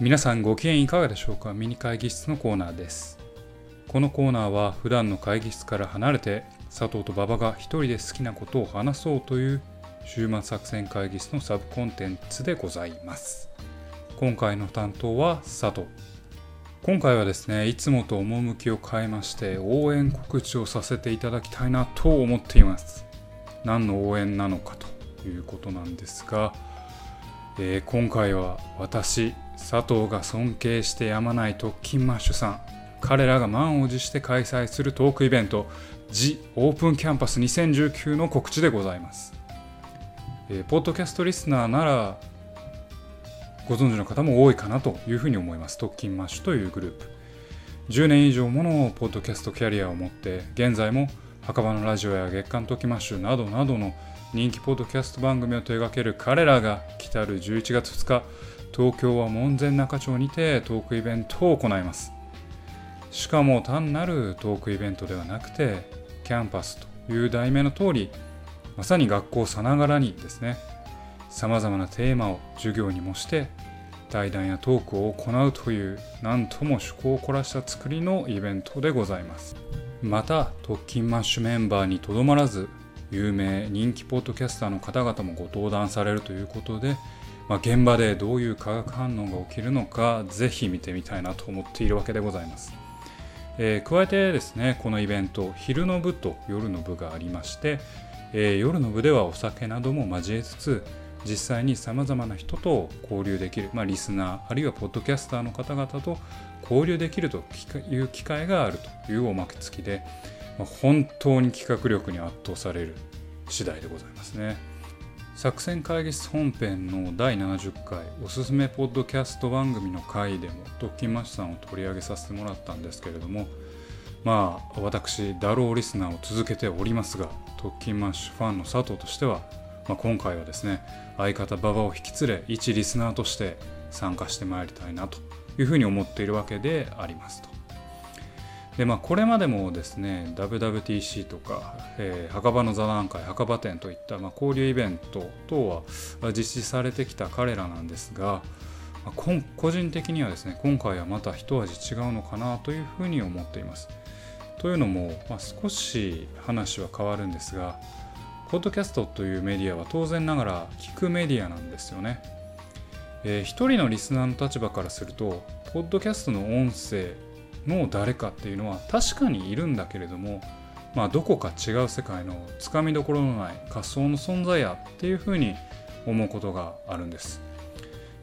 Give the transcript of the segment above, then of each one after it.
皆さんご機嫌いかがでしょうか？ミニ会議室のコーナーです。このコーナーは普段の会議室から離れて佐藤と馬場が一人で好きなことを話そうという週末作戦会議室のサブコンテンツでございます。今回の担当は佐藤。今回はですねいつもと趣を変えまして応援告知をさせていただきたいなと思っています。何の応援なのかということなんですが、えー、今回は私佐藤が尊敬してやまないトッキンマッシュさん。彼らが満を持して開催するトークイベント The Open Campus 2019の告知でございます、えー、ポッドキャストリスナーならご存知の方も多いかなというふうに思います。トッキンマッシュというグループ。10年以上ものポッドキャストキャリアを持って現在も墓場のラジオや月刊トッキンマッシュなどなどの人気ポッドキャスト番組を手掛ける彼らが来たる11月2日東京は門前仲町にてトークイベントを行います。しかも単なるトークイベントではなくてキャンパスという題名の通りまさに学校さながらにですね。さまざまなテーマを授業に模して対談やトークを行うという何とも趣向を凝らした作りのイベントでございます。また特勤マッシュメンバーにとどまらず有名人気ポッドキャスターの方々もご登壇されるということでまあ、現場でどういう化学反応が起きるのかぜひ見てみたいなと思っているわけでございます、えー、加えてですねこのイベント昼の部と夜の部がありまして、えー、夜の部ではお酒なども交えつつ実際にさまざまな人と交流できる、まあ、リスナーあるいはポッドキャスターの方々と交流できるという機会があるというおまけ付きで、まあ、本当に企画力に圧倒される次第でございますね。作戦会議室本編の第70回おすすめポッドキャスト番組の回でも特勤マッシュさんを取り上げさせてもらったんですけれどもまあ私ダローリスナーを続けておりますが特勤マッシュファンの佐藤としては、まあ、今回はですね相方馬場を引き連れ一リスナーとして参加してまいりたいなというふうに思っているわけでありますと。でまあ、これまでもですね WWTC とか、えー、墓場の座談会墓場展といった、まあ、交流イベント等は実施されてきた彼らなんですが、まあ、個人的にはですね今回はまた一味違うのかなというふうに思っています。というのも、まあ、少し話は変わるんですがポッドキャストというメディアは当然ながら聞くメディアなんですよね。えー、一人のリスナーの立場からするとポッドキャストの音声の誰かっていうのは確かにいるんだけれども、まあ、どこか違う世界のつかみどころのない仮想の存在やっていうふうに思うことがあるんです。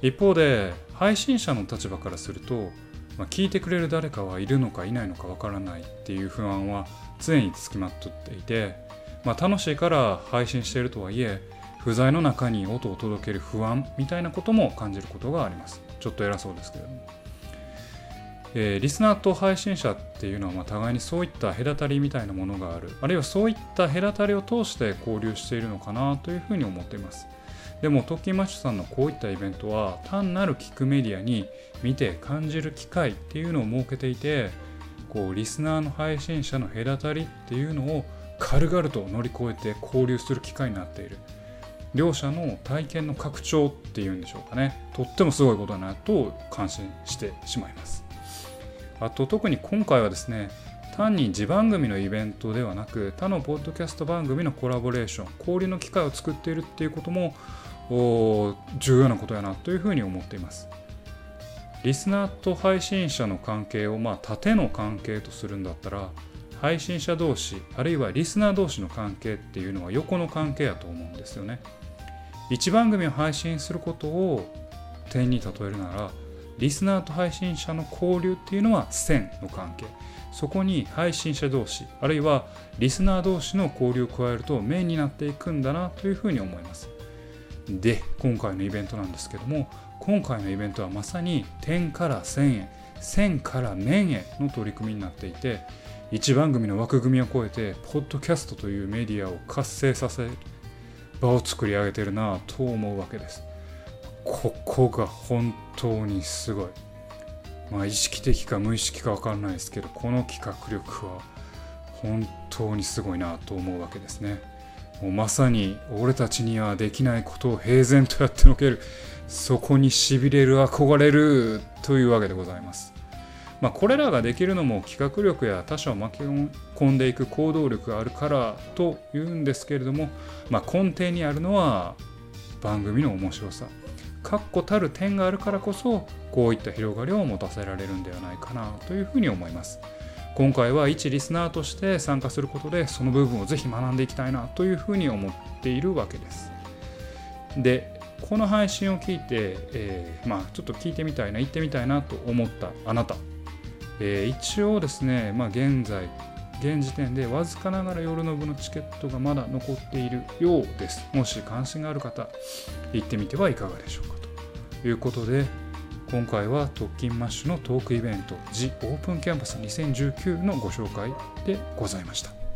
一方で配信者の立場からすると、まあ、聞いてくれる誰かはいるのかいないのかわからないっていう不安は常につきまとっていて、まあ、楽しいから配信しているとはいえ不在の中に音を届ける不安みたいなことも感じることがあります。ちょっと偉そうですけれども。えー、リスナーと配信者っていうのはま互いにそういった隔たりみたいなものがある。あるいはそういった隔たりを通して交流しているのかなというふうに思っています。でもトッキーマッシュさんのこういったイベントは単なる聞くメディアに見て感じる機会っていうのを設けていてこうリスナーの配信者の隔たりっていうのを軽々と乗り越えて交流する機会になっている。両者の体験の拡張っていうんでしょうかね。とってもすごいことだなと感心してしまいます。あと特に今回はですね単に自番組のイベントではなく他のポッドキャスト番組のコラボレーション交流の機会を作っているっていうことも重要なことやなというふうに思っています。リスナーと配信者の関係をまあ縦の関係とするんだったら配信者同士あるいはリスナー同士の関係っていうのは横の関係やと思うんですよね。1番組を配信することを点に例えるならリスナーと配信者の交流っていうのは線の関係。そこに配信者同士あるいはリスナー同士の交流を加えると面になっていくんだなというふうに思います。で今回のイベントなんですけども今回のイベントはまさに点から線へ線から面への取り組みになっていて一番組の枠組みを超えてポッドキャストというメディアを活性させる場を作り上げてるなと思うわけです。ここが本当にすごい。まあ意識的か無意識か分からないですけどこの企画力は本当にすごいなと思うわけですね。もうまさに俺たちにはできないことを平然とやってのけるそこにしびれる憧れるというわけでございますまあ、これらができるのも企画力や他者を巻き込んでいく行動力があるからというんですけれども、まあ、根底にあるのは番組の面白さ確固たる点があるからこそこういった広がりを持たせられるんではないかなというふうに思います。今回は一リスナーとして参加することでその部分をぜひ学んでいきたいなというふうに思っているわけです。でこの配信を聞いて、えー、まあ、ちょっと聞いてみたいな行ってみたいなと思ったあなた。えー、一応ですね、まあ、現在、現時点でわずかながら夜の部のチケットがまだ残っているようです。もし関心がある方、行ってみてはいかがでしょうかということで、今回は特勤マッシュのトークイベント The Open Campus 2019のご紹介でございました。